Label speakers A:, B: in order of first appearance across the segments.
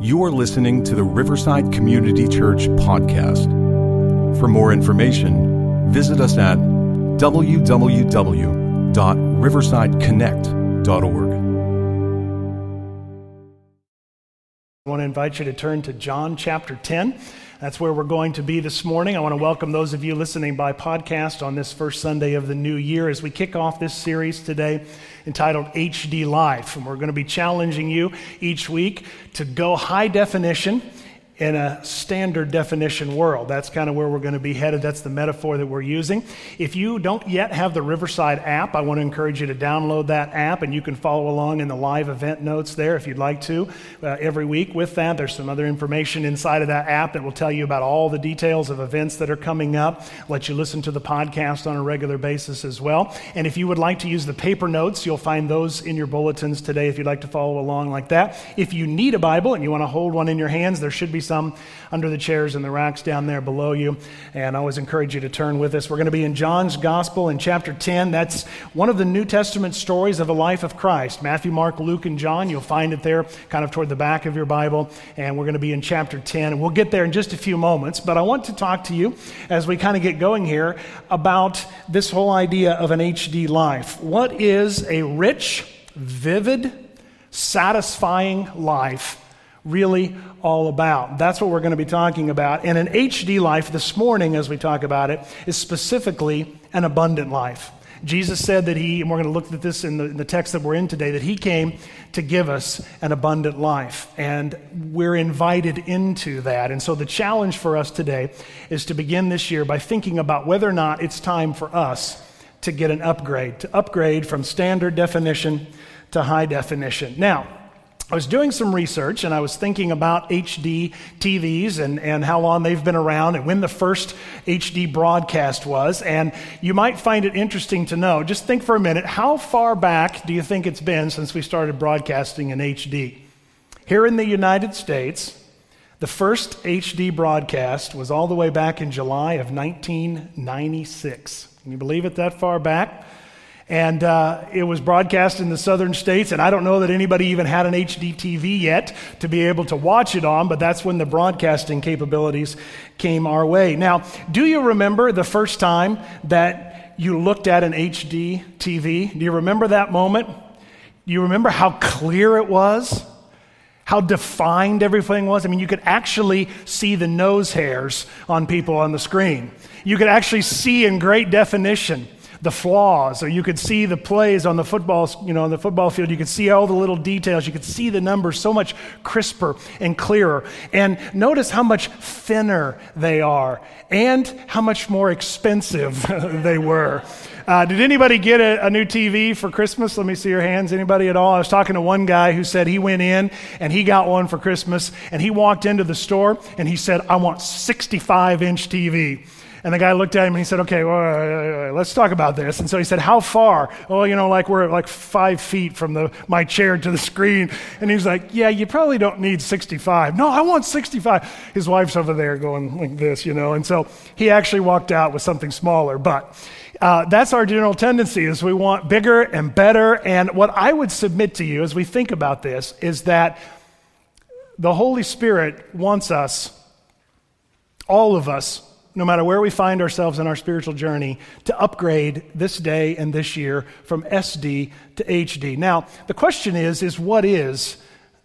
A: You are listening to the Riverside Community Church podcast. For more information, visit us at www.riversideconnect.org.
B: I want to invite you to turn to John chapter 10. That's where we're going to be this morning. I want to welcome those of you listening by podcast on this first Sunday of the new year as we kick off this series today entitled HD Life. And we're going to be challenging you each week to go high definition in a standard definition world. That's kind of where we're going to be headed. That's the metaphor that we're using. If you don't yet have the Riverside app, I want to encourage you to download that app and you can follow along in the live event notes there if you'd like to uh, every week with that. There's some other information inside of that app that will tell you about all the details of events that are coming up, let you listen to the podcast on a regular basis as well. And if you would like to use the paper notes, you'll find those in your bulletins today if you'd like to follow along like that. If you need a Bible and you want to hold one in your hands, there should be some under the chairs and the racks down there below you. And I always encourage you to turn with us. We're going to be in John's Gospel in chapter 10. That's one of the New Testament stories of the life of Christ Matthew, Mark, Luke, and John. You'll find it there kind of toward the back of your Bible. And we're going to be in chapter 10. And we'll get there in just a few moments. But I want to talk to you as we kind of get going here about this whole idea of an HD life. What is a rich, vivid, satisfying life? Really all about. That's what we're going to be talking about. And an HD life this morning, as we talk about it, is specifically an abundant life. Jesus said that he, and we're going to look at this in the, in the, text that we're in today, that he came to give us an abundant life. And we're invited into that. And so the challenge for us today is to begin this year by thinking about whether or not it's time for us to get an upgrade, to upgrade from standard definition to high definition. Now, I was doing some research and I was thinking about HD TVs and, and how long they've been around and when the first HD broadcast was. And you might find it interesting to know, just think for a minute, how far back do you think it's been since we started broadcasting in HD? Here in the United States, the first HD broadcast was all the way back in July of 1996. Can you believe it that far back? And uh, it was broadcast in the southern states, and I don't know that anybody even had an HD TV yet to be able to watch it on, but that's when the broadcasting capabilities came our way. Now, do you remember the first time that you looked at an HD TV? Do you remember that moment? Do you remember how clear it was? How defined everything was? I mean, you could actually see the nose hairs on people on the screen. You could actually see in great definition the flaws, or you could see the plays on the football, you know, on the football field. You could see all the little details. You could see the numbers so much crisper and clearer. And notice how much thinner they are and how much more expensive they were. Uh, did anybody get a, a, new TV for Christmas? Let me see your hands. Anybody at all? I was talking to one guy who said he went in and he got one for Christmas and he walked into the store and he said, I want 65 inch TV. And the guy looked at him and he said, Okay, well, uh, uh, uh, let's talk about this. And so he said, How far? Oh, you know, like we're like five feet from the, my chair to the screen. And he's like, Yeah, you probably don't need 65. No, I want 65. His wife's over there going like this, you know. And so he actually walked out with something smaller. But uh, that's our general tendency is we want bigger and better. And what I would submit to you as we think about this is that the Holy Spirit wants us, all of us, no matter where we find ourselves in our spiritual journey, to upgrade this day and this year from SD to HD. Now, the question is, is what is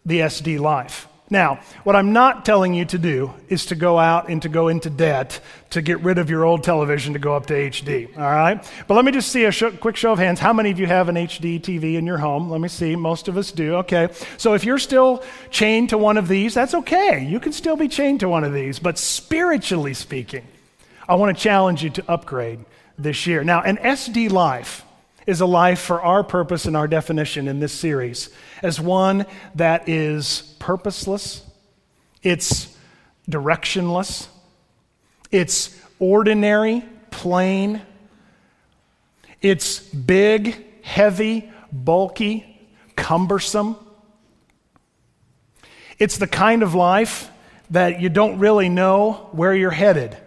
B: the SD life? Now, what I'm not telling you to do is to go out and to go into debt to get rid of your old television to go up to HD, all right? But let me just see a sh- quick show of hands. How many of you have an HD TV in your home? Let me see. Most of us do. Okay. So if you're still chained to one of these, that's okay. You can still be chained to one of these. But spiritually speaking, I want to challenge you to upgrade this year. Now, an SD life is a life for our purpose and our definition in this series as one that is purposeless, it's directionless, it's ordinary, plain, it's big, heavy, bulky, cumbersome. It's the kind of life that you don't really know where you're headed.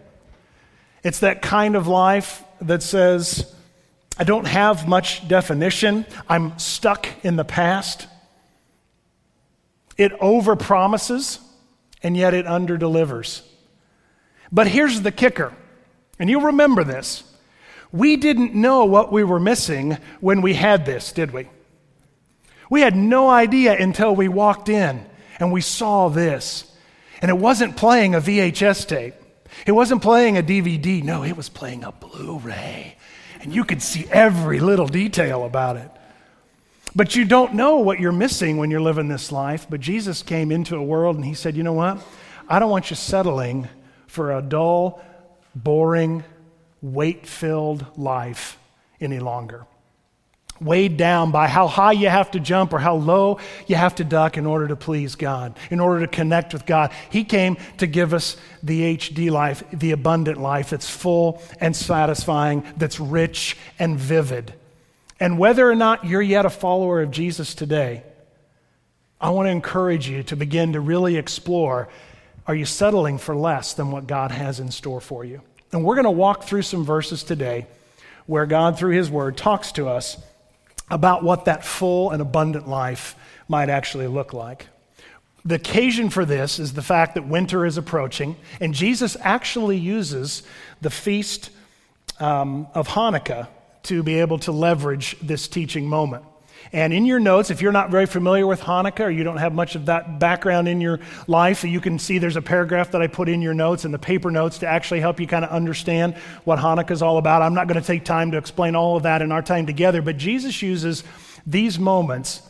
B: It's that kind of life that says, I don't have much definition. I'm stuck in the past. It overpromises, and yet it underdelivers. But here's the kicker, and you'll remember this. We didn't know what we were missing when we had this, did we? We had no idea until we walked in and we saw this. And it wasn't playing a VHS tape, it wasn't playing a DVD. No, it was playing a Blu ray. And you could see every little detail about it. But you don't know what you're missing when you're living this life. But Jesus came into a world and he said, You know what? I don't want you settling for a dull, boring, weight filled life any longer. Weighed down by how high you have to jump or how low you have to duck in order to please God, in order to connect with God. He came to give us the HD life, the abundant life that's full and satisfying, that's rich and vivid. And whether or not you're yet a follower of Jesus today, I want to encourage you to begin to really explore are you settling for less than what God has in store for you? And we're going to walk through some verses today where God, through His Word, talks to us about what that full and abundant life might actually look like. The occasion for this is the fact that winter is approaching, and Jesus actually uses the feast um, of Hanukkah to be able to leverage this teaching moment. And in your notes, if you're not very familiar with Hanukkah or you don't have much of that background in your life, you can see there's a paragraph that I put in your notes and the paper notes to actually help you kind of understand what Hanukkah is all about. I'm not going to take time to explain all of that in our time together, but Jesus uses these moments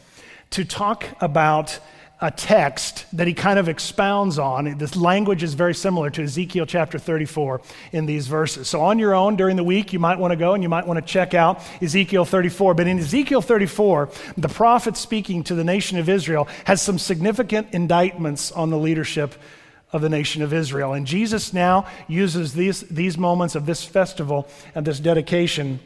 B: to talk about a text that he kind of expounds on. This language is very similar to Ezekiel chapter 34 in these verses. So, on your own during the week, you might want to go and you might want to check out Ezekiel 34. But in Ezekiel 34, the prophet speaking to the nation of Israel has some significant indictments on the leadership of the nation of Israel. And Jesus now uses these, these moments of this festival and this dedication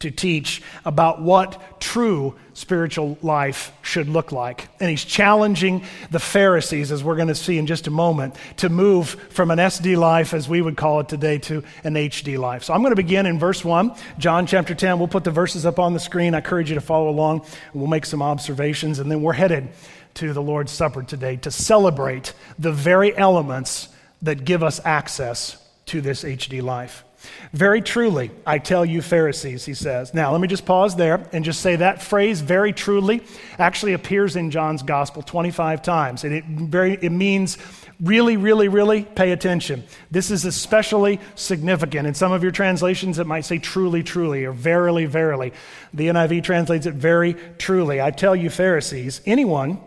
B: to teach about what true spiritual life should look like. And he's challenging the Pharisees, as we're going to see in just a moment, to move from an SD life, as we would call it today, to an HD life. So I'm going to begin in verse 1, John chapter 10. We'll put the verses up on the screen. I encourage you to follow along. We'll make some observations, and then we're headed to the Lord's Supper today to celebrate the very elements that give us access to this HD life. Very truly, I tell you, Pharisees, he says. Now, let me just pause there and just say that phrase, very truly, actually appears in John's gospel 25 times. And it, very, it means really, really, really pay attention. This is especially significant. In some of your translations, it might say truly, truly, or verily, verily. The NIV translates it very truly. I tell you, Pharisees, anyone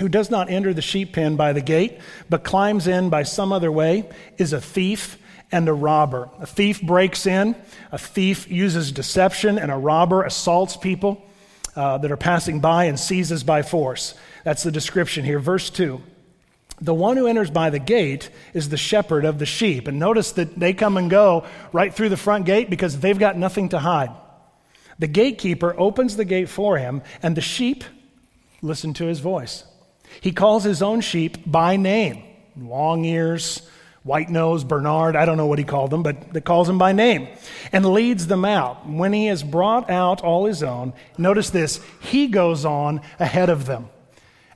B: who does not enter the sheep pen by the gate, but climbs in by some other way, is a thief and a robber. A thief breaks in, a thief uses deception, and a robber assaults people uh, that are passing by and seizes by force. That's the description here. Verse 2. The one who enters by the gate is the shepherd of the sheep. And notice that they come and go right through the front gate because they've got nothing to hide. The gatekeeper opens the gate for him, and the sheep listen to his voice. He calls his own sheep by name long ears, White Nose, Bernard, I don't know what he called them, but that calls them by name and leads them out. When he has brought out all his own, notice this, he goes on ahead of them.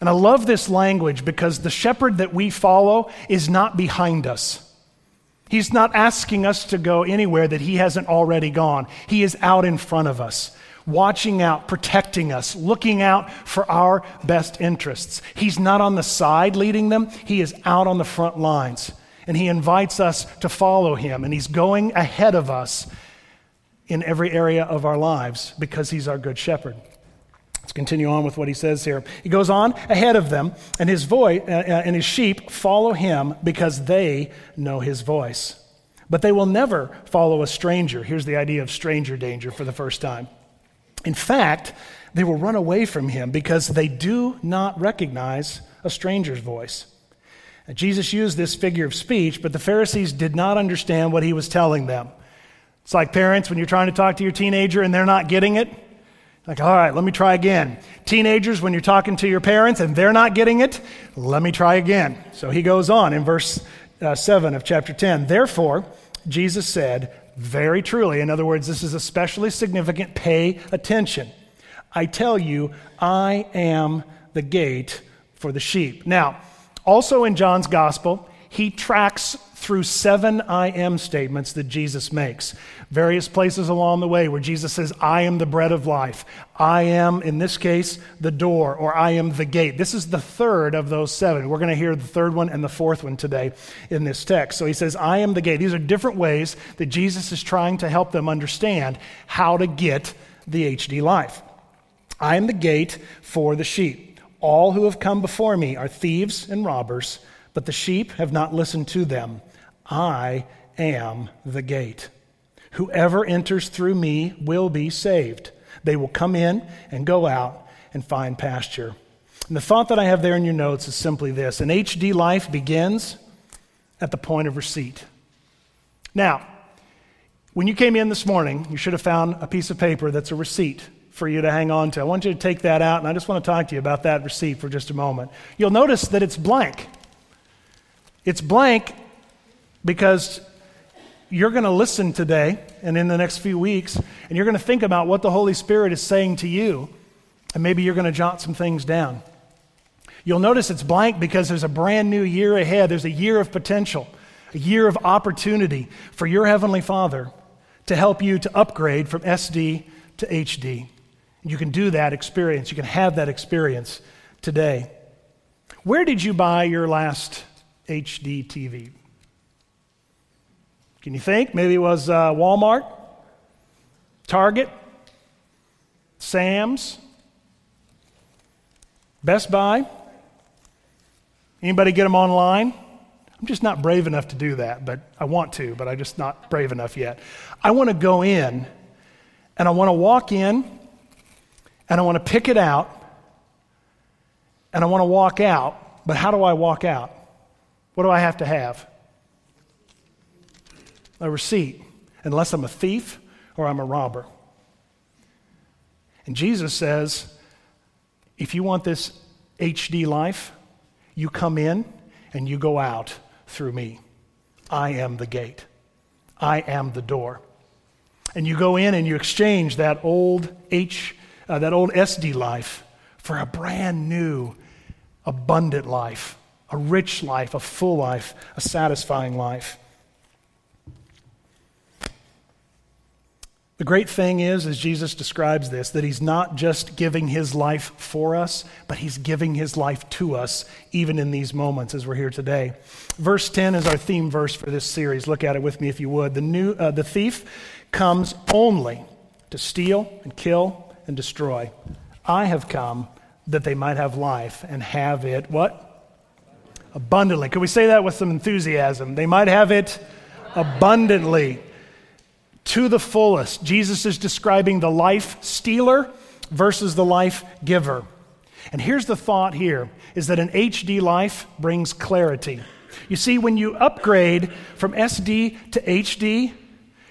B: And I love this language because the shepherd that we follow is not behind us. He's not asking us to go anywhere that he hasn't already gone. He is out in front of us, watching out, protecting us, looking out for our best interests. He's not on the side leading them, he is out on the front lines and He invites us to follow Him, and He's going ahead of us in every area of our lives because He's our good shepherd. Let's continue on with what he says here. He goes on ahead of them, and his voice uh, uh, and his sheep follow him because they know his voice. But they will never follow a stranger. Here's the idea of stranger danger for the first time. In fact, they will run away from him because they do not recognize a stranger's voice. Jesus used this figure of speech, but the Pharisees did not understand what he was telling them. It's like parents when you're trying to talk to your teenager and they're not getting it. Like, all right, let me try again. Teenagers, when you're talking to your parents and they're not getting it, let me try again. So he goes on in verse uh, 7 of chapter 10. Therefore, Jesus said, very truly, in other words, this is especially significant, pay attention. I tell you, I am the gate for the sheep. Now, also in John's gospel, he tracks through seven I am statements that Jesus makes. Various places along the way where Jesus says, I am the bread of life. I am, in this case, the door, or I am the gate. This is the third of those seven. We're going to hear the third one and the fourth one today in this text. So he says, I am the gate. These are different ways that Jesus is trying to help them understand how to get the HD life. I am the gate for the sheep. All who have come before me are thieves and robbers, but the sheep have not listened to them. I am the gate. Whoever enters through me will be saved. They will come in and go out and find pasture. And the thought that I have there in your notes is simply this an HD life begins at the point of receipt. Now, when you came in this morning, you should have found a piece of paper that's a receipt for you to hang on to. I want you to take that out, and I just want to talk to you about that receipt for just a moment. You'll notice that it's blank. It's blank because you're going to listen today and in the next few weeks, and you're going to think about what the Holy Spirit is saying to you, and maybe you're going to jot some things down. You'll notice it's blank because there's a brand new year ahead. There's a year of potential, a year of opportunity for your Heavenly Father to help you to upgrade from SD to HD. You can do that experience, you can have that experience today. Where did you buy your last HD TV? Can you think? Maybe it was uh, Walmart, Target, Sam's, Best Buy. Anybody get them online? I'm just not brave enough to do that, but I want to, but I'm just not brave enough yet. I want to go in and I want to walk in and I want to pick it out and I want to walk out. But how do I walk out? What do I have to have? a receipt unless I'm a thief or I'm a robber. And Jesus says, if you want this HD life, you come in and you go out through me. I am the gate. I am the door. And you go in and you exchange that old H, uh, that old SD life for a brand new, abundant life, a rich life, a full life, a satisfying life. The great thing is, as Jesus describes this, that he's not just giving his life for us, but he's giving his life to us, even in these moments as we're here today. Verse 10 is our theme verse for this series. Look at it with me if you would. The, new, uh, the thief comes only to steal and kill and destroy. I have come that they might have life and have it what? Abundantly. Could we say that with some enthusiasm? They might have it abundantly to the fullest. Jesus is describing the life stealer versus the life giver. And here's the thought here is that an HD life brings clarity. You see, when you upgrade from SD to HD,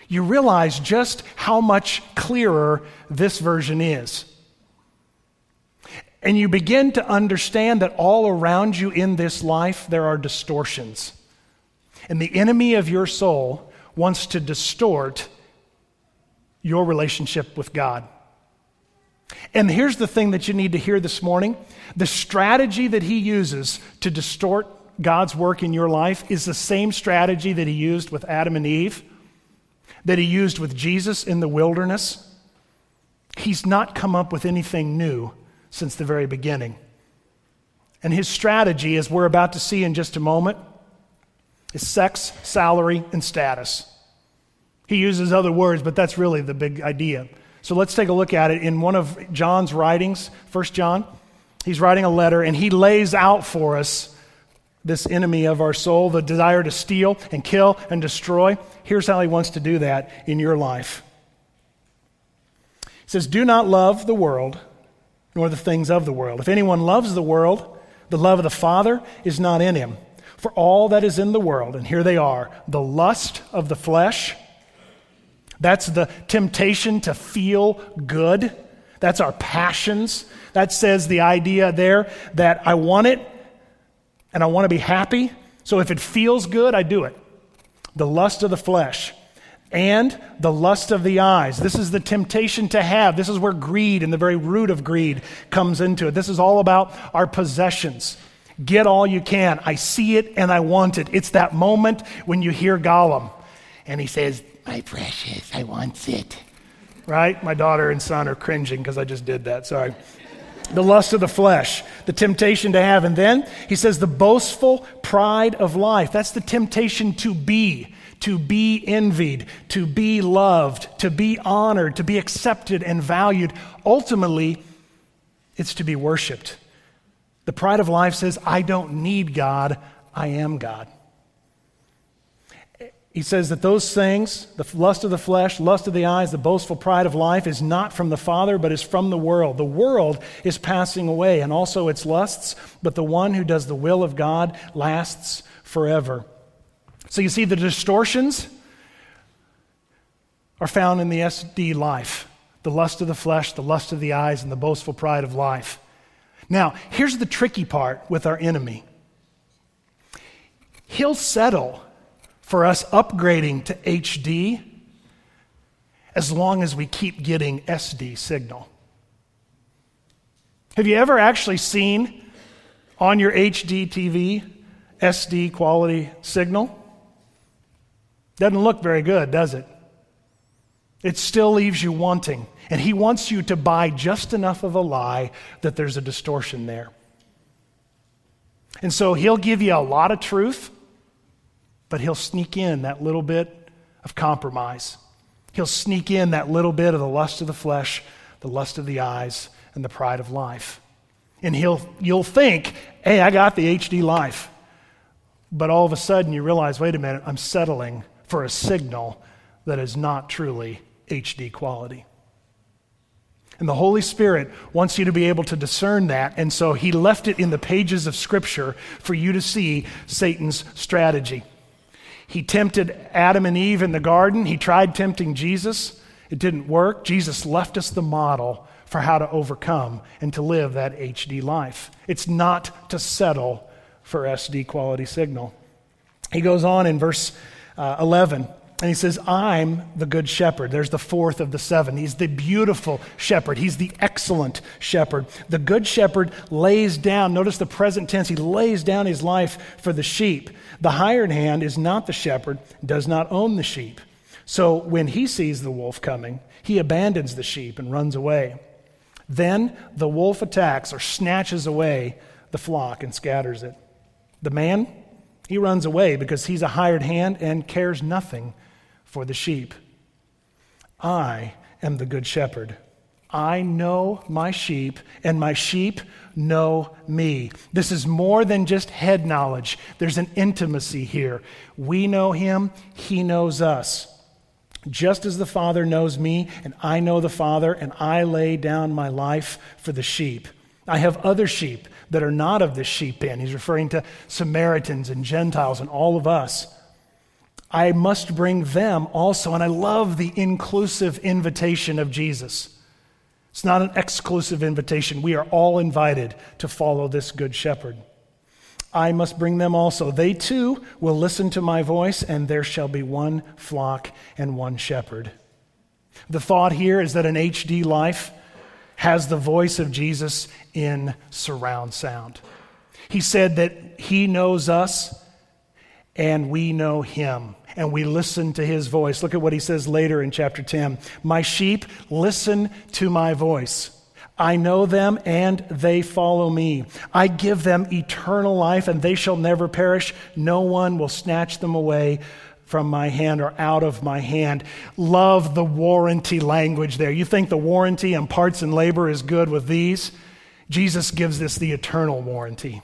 B: you realize just how much clearer this version is. And you begin to understand that all around you in this life there are distortions. And the enemy of your soul wants to distort your relationship with God. And here's the thing that you need to hear this morning the strategy that he uses to distort God's work in your life is the same strategy that he used with Adam and Eve, that he used with Jesus in the wilderness. He's not come up with anything new since the very beginning. And his strategy, as we're about to see in just a moment, is sex, salary, and status. He uses other words, but that's really the big idea. So let's take a look at it in one of John's writings, First John. He's writing a letter and he lays out for us this enemy of our soul, the desire to steal and kill and destroy. Here's how he wants to do that in your life. He says, Do not love the world nor the things of the world. If anyone loves the world, the love of the Father is not in him. For all that is in the world, and here they are the lust of the flesh, that's the temptation to feel good. That's our passions. That says the idea there that I want it and I want to be happy. So if it feels good, I do it. The lust of the flesh. and the lust of the eyes. This is the temptation to have. This is where greed and the very root of greed comes into it. This is all about our possessions. Get all you can. I see it and I want it. It's that moment when you hear Gollum and he says, My precious, I want it. Right? My daughter and son are cringing because I just did that. Sorry. The lust of the flesh, the temptation to have. And then he says, the boastful pride of life. That's the temptation to be to be envied, to be loved, to be honored, to be accepted and valued. Ultimately, it's to be worshiped. The pride of life says, I don't need God, I am God. He says that those things, the lust of the flesh, lust of the eyes, the boastful pride of life, is not from the Father, but is from the world. The world is passing away, and also its lusts, but the one who does the will of God lasts forever. So you see, the distortions are found in the SD life the lust of the flesh, the lust of the eyes, and the boastful pride of life. Now, here's the tricky part with our enemy he'll settle for us upgrading to HD as long as we keep getting SD signal. Have you ever actually seen on your HD TV SD quality signal? Doesn't look very good, does it? It still leaves you wanting. And he wants you to buy just enough of a lie that there's a distortion there. And so he'll give you a lot of truth, but he'll sneak in that little bit of compromise. He'll sneak in that little bit of the lust of the flesh, the lust of the eyes, and the pride of life. And he'll, you'll think, hey, I got the HD life. But all of a sudden you realize, wait a minute, I'm settling for a signal that is not truly HD quality. And the Holy Spirit wants you to be able to discern that. And so he left it in the pages of Scripture for you to see Satan's strategy. He tempted Adam and Eve in the garden. He tried tempting Jesus. It didn't work. Jesus left us the model for how to overcome and to live that HD life. It's not to settle for SD quality signal. He goes on in verse uh, 11. And he says, I'm the good shepherd. There's the fourth of the seven. He's the beautiful shepherd. He's the excellent shepherd. The good shepherd lays down, notice the present tense, he lays down his life for the sheep. The hired hand is not the shepherd, does not own the sheep. So when he sees the wolf coming, he abandons the sheep and runs away. Then the wolf attacks or snatches away the flock and scatters it. The man he runs away because he's a hired hand and cares nothing for the sheep. I am the good shepherd. I know my sheep, and my sheep know me. This is more than just head knowledge, there's an intimacy here. We know him, he knows us. Just as the Father knows me, and I know the Father, and I lay down my life for the sheep. I have other sheep that are not of this sheep pen. He's referring to Samaritans and Gentiles and all of us. I must bring them also. And I love the inclusive invitation of Jesus. It's not an exclusive invitation. We are all invited to follow this good shepherd. I must bring them also. They too will listen to my voice, and there shall be one flock and one shepherd. The thought here is that an HD life has the voice of Jesus in surround sound. He said that he knows us and we know him and we listen to his voice. Look at what he says later in chapter 10. My sheep listen to my voice. I know them and they follow me. I give them eternal life and they shall never perish. No one will snatch them away from my hand or out of my hand. Love the warranty language there. You think the warranty on parts and labor is good with these? Jesus gives this the eternal warranty,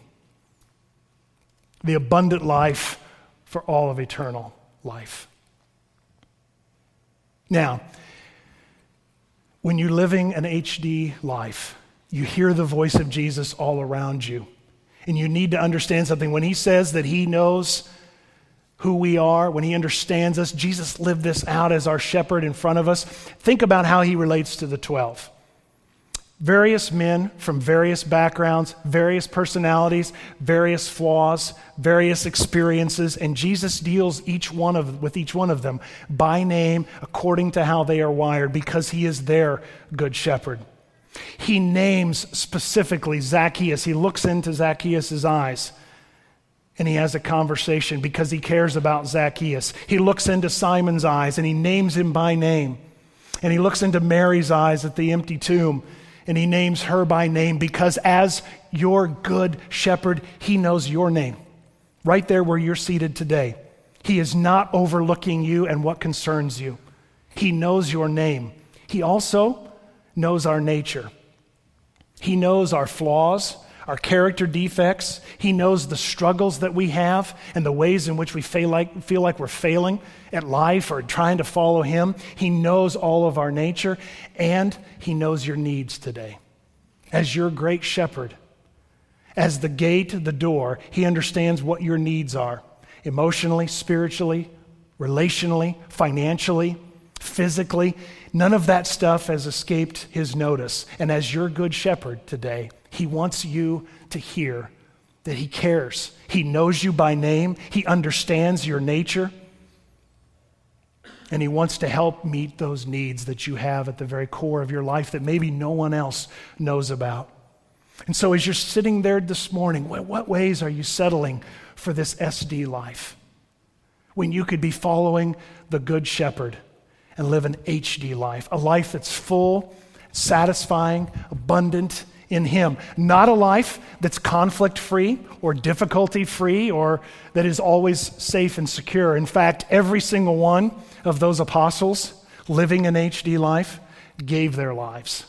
B: the abundant life for all of eternal life. Now, when you're living an HD life, you hear the voice of Jesus all around you. And you need to understand something. When he says that he knows who we are, when he understands us. Jesus lived this out as our shepherd in front of us. Think about how he relates to the 12. Various men from various backgrounds, various personalities, various flaws, various experiences, and Jesus deals each one of, with each one of them by name according to how they are wired because he is their good shepherd. He names specifically Zacchaeus. He looks into Zacchaeus' eyes and he has a conversation because he cares about Zacchaeus. He looks into Simon's eyes and he names him by name. And he looks into Mary's eyes at the empty tomb and he names her by name because as your good shepherd, he knows your name. Right there where you're seated today. He is not overlooking you and what concerns you. He knows your name. He also knows our nature. He knows our flaws our character defects. He knows the struggles that we have and the ways in which we feel like, feel like we're failing at life or trying to follow Him. He knows all of our nature, and He knows your needs today. As your great shepherd, as the gate, the door, He understands what your needs are emotionally, spiritually, relationally, financially, physically. None of that stuff has escaped His notice. And as your good shepherd today, he wants you to hear that He cares. He knows you by name, He understands your nature, and He wants to help meet those needs that you have at the very core of your life that maybe no one else knows about. And so, as you're sitting there this morning, what, ways are you settling for this SD life? When you could be following the Good Shepherd and live an HD life, a life that's full, satisfying, abundant, in Him. Not a life that's conflict free or difficulty free or that is always safe and secure. In fact, every single one of those apostles living an HD life gave their lives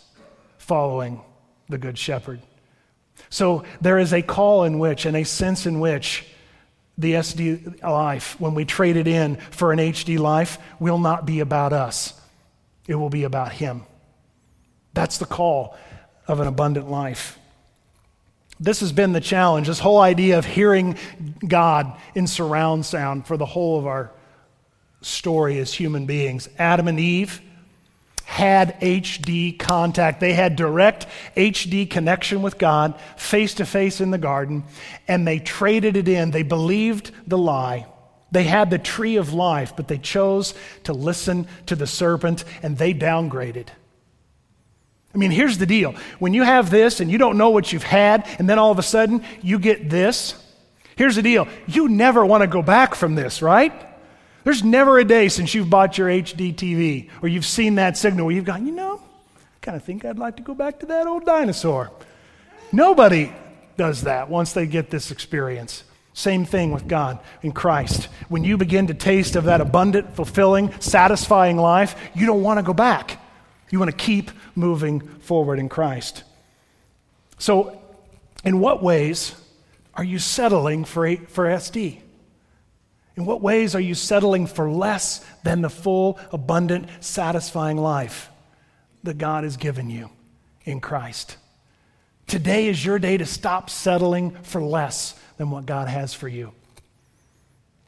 B: following the Good Shepherd. So there is a call in which and a sense in which the SD life, when we trade it in for an HD life, will not be about us. It will be about Him. That's the call of an abundant life. This has been the challenge, this whole idea of hearing God in surround sound for the whole of our story as human beings. Adam and Eve had HD contact. They had direct HD connection with God face to face in the garden, and they traded it in. They believed the lie. They had the tree of life, but they chose to listen to the serpent and they downgraded. I mean, here's the deal. When you have this and you don't know what you've had, and then all of a sudden you get this, here's the deal. You never want to go back from this, right? There's never a day since you've bought your HD TV or you've seen that signal where you've gone, you know, I kind of think I'd like to go back to that old dinosaur. Nobody does that once they get this experience. Same thing with God in Christ. When you begin to taste of that abundant, fulfilling, satisfying life, you don't want to go back. You want to keep moving forward in Christ. So, in what ways are you settling for, for SD? In what ways are you settling for less than the full, abundant, satisfying life that God has given you in Christ? Today is your day to stop settling for less than what God has for you.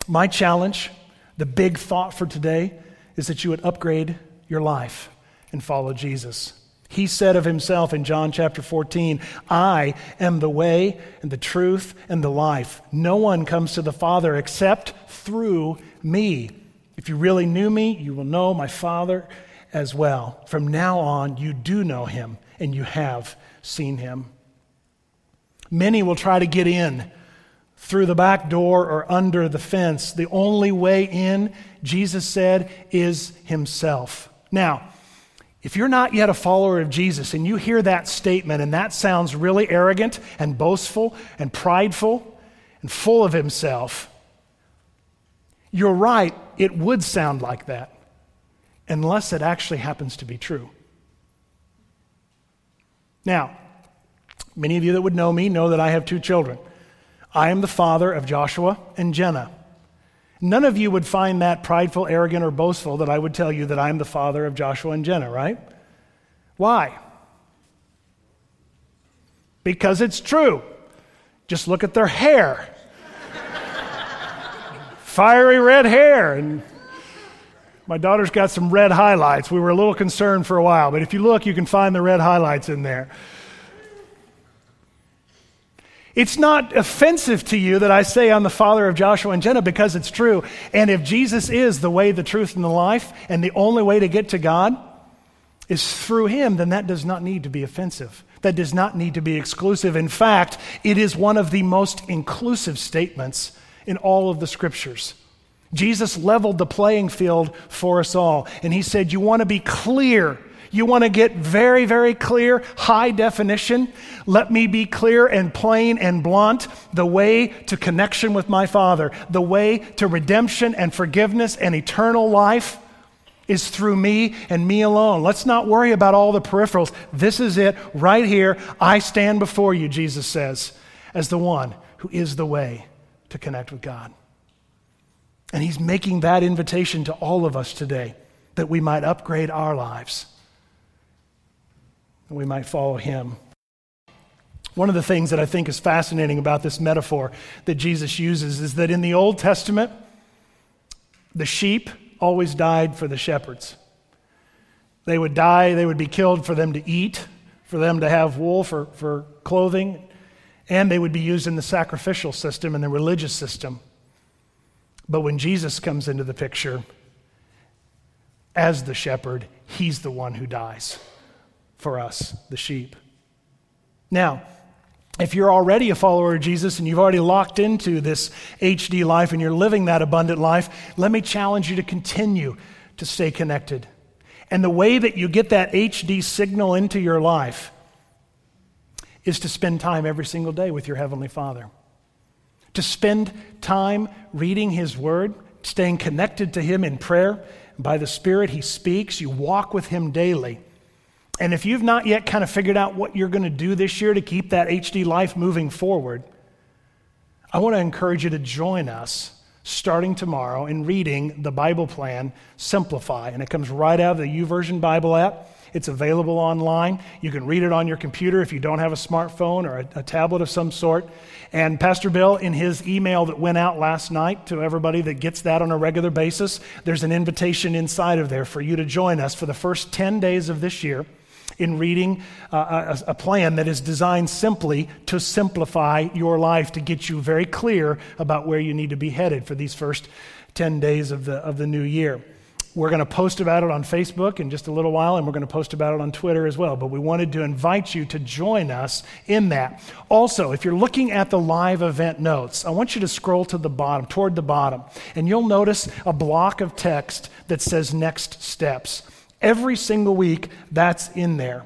B: My challenge, the big thought for today, is that you would upgrade your life and follow Jesus. He said of himself in John chapter 14, I am the way and the truth and the life. No one comes to the Father except through me. If you really knew me, you will know my Father as well. From now on, you do know him and you have seen him. Many will try to get in through the back door or under the fence. The only way in, Jesus said, is himself. Now, if you're not yet a follower of Jesus and you hear that statement and that sounds really arrogant and boastful and prideful and full of himself, you're right, it would sound like that, unless it actually happens to be true. Now, many of you that would know me know that I have two children. I am the father of Joshua and Jenna. None of you would find that prideful, arrogant, or boastful that I would tell you that I'm the father of Joshua and Jenna, right? Why? Because it's true. Just look at their hair fiery red hair. And My daughter's got some red highlights. We were a little concerned for a while, but if you look, you can find the red highlights in there. It's not offensive to you that I say I'm the father of Joshua and Jenna because it's true. And if Jesus is the way, the truth, and the life, and the only way to get to God is through him, then that does not need to be offensive. That does not need to be exclusive. In fact, it is one of the most inclusive statements in all of the scriptures. Jesus leveled the playing field for us all. And he said, You want to be clear you want to get very, very clear, high definition? Let me be clear and plain and blunt. The way to connection with my Father, the way to redemption and forgiveness and eternal life is through me and me alone. Let's not worry about all the peripherals. This is it right here. I stand before you, Jesus says, as the one who is the way to connect with God. And he's making that invitation to all of us today that we might upgrade our lives and we might follow him. One of the things that I think is fascinating about this metaphor that Jesus uses is that in the Old Testament, the sheep always died for the shepherds. They would die, they would be killed for them to eat, for them to have wool, for, for clothing, and they would be used in the sacrificial system and the religious system. But when Jesus comes into the picture as the shepherd, he's the one who dies for us, the sheep. Now, if you're already a follower of Jesus and you've already locked into this HD life and you're living that abundant life, let me challenge you to continue to stay connected. And the way that you get that HD signal into your life is to spend time every single day with your Heavenly Father. To spend time reading His Word, staying connected to Him in prayer. By the Spirit, He speaks. You walk with Him daily. And if you've not yet kind of figured out what you're going to do this year to keep that HD life moving forward, I want to encourage you to join us starting tomorrow in reading the Bible plan Simplify. And it comes right out of the YouVersion Bible app. It's available online. You can read it on your computer if you don't have a smartphone or a, a, tablet of some sort. And Pastor Bill, in his email that went out last night to everybody that gets that on a regular basis, there's an invitation inside of there for you to join us for the first 10 days of this year in reading uh, a, a plan that is designed simply to simplify your life, to get you very clear about where you need to be headed for these first 10 days of the, of the new year. We're going to post about it on Facebook in just a little while, and we're going to post about it on Twitter as well. But we wanted to invite you to join us in that. Also, if you're looking at the live event notes, I want you to scroll to the bottom, toward the bottom, and you'll notice a block of text that says Next Steps. Every single week, that's in there.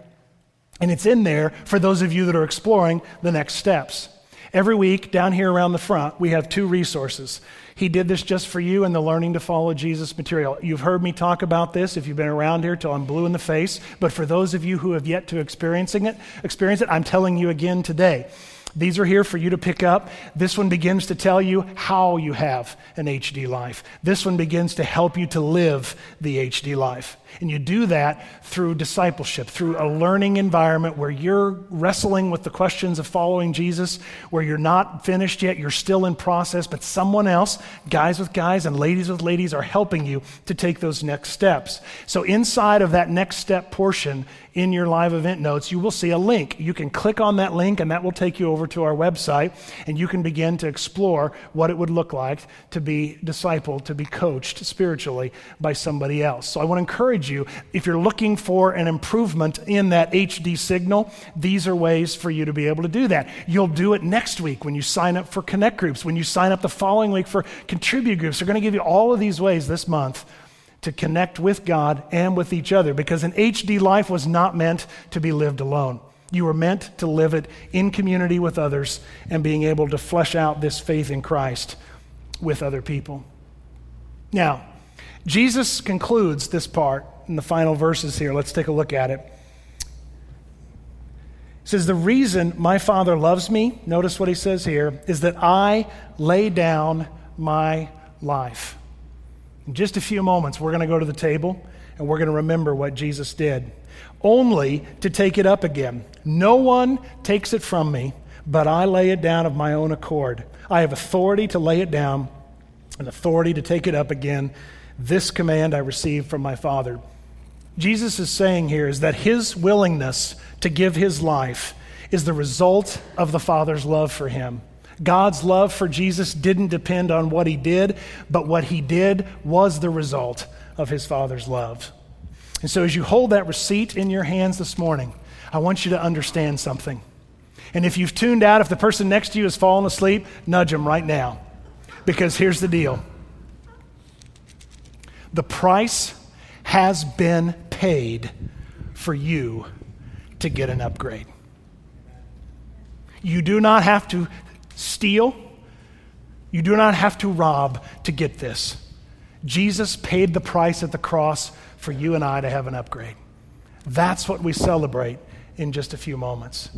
B: And it's in there for those of you that are exploring the next steps. Every week, down here around the front, we have two resources. He did this just for you in the Learning to Follow Jesus material. You've heard me talk about this if you've been around here till I'm blue in the face. But for those of you who have yet to experiencing it, experience it, I'm telling you again today. These are here for you to pick up. This one begins to tell you how you have an HD life. This one begins to help you to live the HD life. And you do that through discipleship, through a learning environment where you're wrestling with the questions of following Jesus, where you're not finished yet, you're still in process, but someone else, guys with guys and ladies with ladies, are helping you to take those next steps. So, inside of that next step portion in your live event notes, you will see a link. You can click on that link, and that will take you over to our website, and you can begin to explore what it would look like to be discipled, to be coached spiritually by somebody else. So, I want to encourage you, if you're looking for an improvement in that HD signal, these are ways for you to be able to do that. You'll do it next week when you sign up for Connect groups, when you sign up the following week for Contribute groups. They're going to give you all of these ways this month to connect with God and with each other because an HD life was not meant to be lived alone. You were meant to live it in community with others and being able to flesh out this faith in Christ with other people. Now, Jesus concludes this part in the final verses here. Let's take a look at it. He says, The reason my Father loves me, notice what he says here, is that I lay down my life. In just a few moments, we're going to go to the table and we're going to remember what Jesus did, only to take it up again. No one takes it from me, but I lay it down of my own accord. I have authority to lay it down and authority to take it up again. This command I received from my Father. Jesus is saying here is that his willingness to give his life is the result of the Father's love for him. God's love for Jesus didn't depend on what he did, but what he did was the result of his Father's love. And so, as you hold that receipt in your hands this morning, I want you to understand something. And if you've tuned out, if the person next to you has fallen asleep, nudge them right now. Because here's the deal the price has been paid for you to get an upgrade. You do not have to steal, you do not have to rob to get this. Jesus paid the price at the cross for you and I to have an upgrade. That's what we celebrate in just a few moments.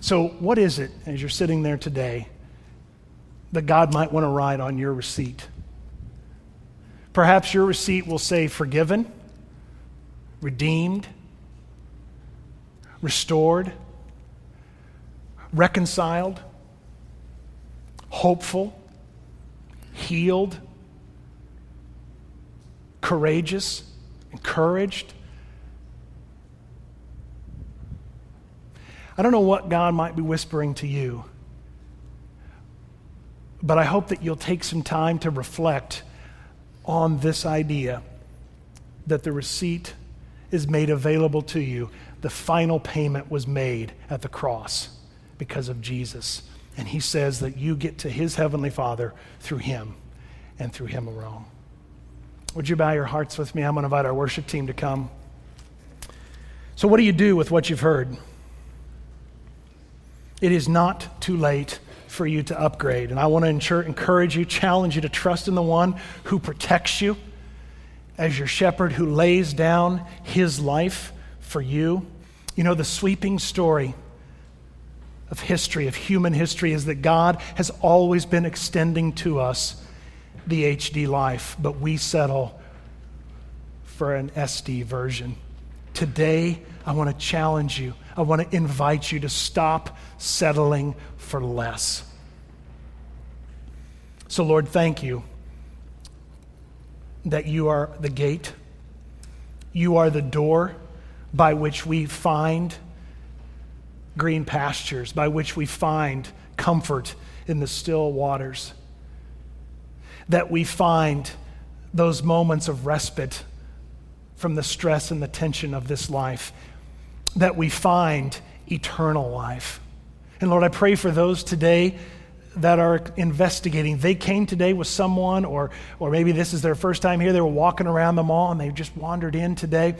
B: So, what is it as you're sitting there today that God might want to write on your receipt? Perhaps your receipt will say forgiven, redeemed, restored, reconciled, hopeful, healed, courageous, encouraged. I don't know what God might be whispering to you, but I hope that you'll take some time to reflect on this idea that the receipt is made available to you. The final payment was made at the cross because of Jesus. And he says that you get to his heavenly Father through him and through him alone. Would you bow your hearts with me? I'm going to invite our worship team to come. So, what do you do with what you've heard? It is not too late for you to upgrade. And I want to encourage you, challenge you to trust in the one who protects you as your shepherd, who lays down his life for you. You know, the sweeping story of history, of human history, is that God has always been extending to us the HD life, but we settle for an SD version. Today, I want to challenge you. I want to invite you to stop settling for less. So, Lord, thank you that you are the gate, you are the door by which we find green pastures, by which we find comfort in the still waters, that we find those moments of respite from the stress and the tension of this life, that we find eternal life. And Lord, I pray for those today that are investigating. They came today with someone, or, or maybe this is their first time here. They were walking around the mall and they just wandered in today.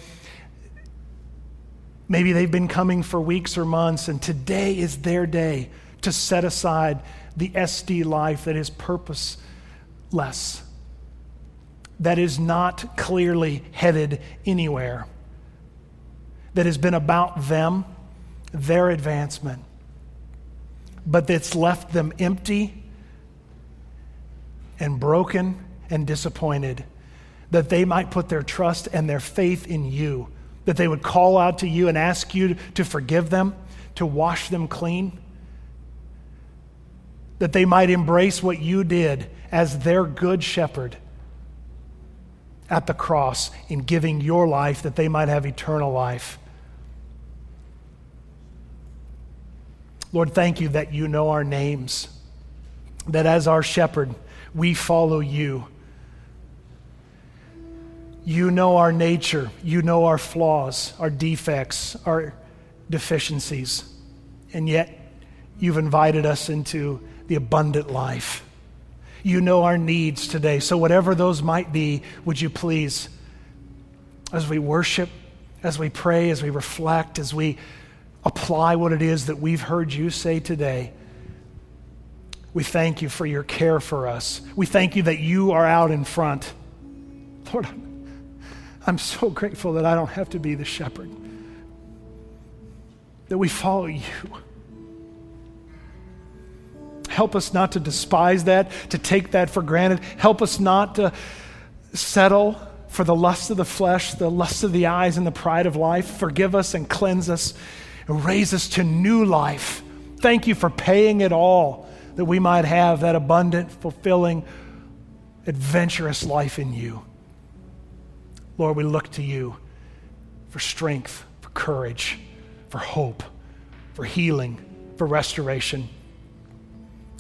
B: Maybe they've been coming for weeks or months, and today is their day to set aside the SD life that is purposeless, that is not clearly headed anywhere, that has been about them, their advancement, but that's left them empty and broken and disappointed, that they might put their trust and their faith in you that they would call out to you and ask you to forgive them, to wash them clean, that they might embrace what you did as their good shepherd at the cross in giving your life that they might have eternal life. Lord, thank you that you know our names, that as our shepherd, we follow you you know our nature. You know our flaws, our defects, our deficiencies. And yet, you've invited us into the abundant life. You know our needs today. So, whatever those might be, would you please, as we worship, as we pray, as we reflect, as we apply what it is that we've heard you say today, we thank you for your care for us. We thank you that you are out in front. Lord, I'm so grateful that I don't have to be the shepherd, that we follow you. Help us not to despise that, to take that for granted. Help us not to settle for the lust of the flesh, the lust of the eyes, and the pride of life. Forgive us and cleanse us and raise us to new life. Thank you for paying it all that we might have that abundant, fulfilling, adventurous life in you. Lord, we look to you for strength, for courage, for hope, for healing, for restoration.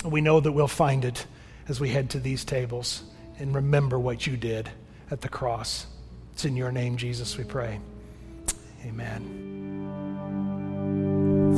B: And we know that we'll find it as we head to these tables and remember what you did at the cross. It's in your name, Jesus, we pray. Amen.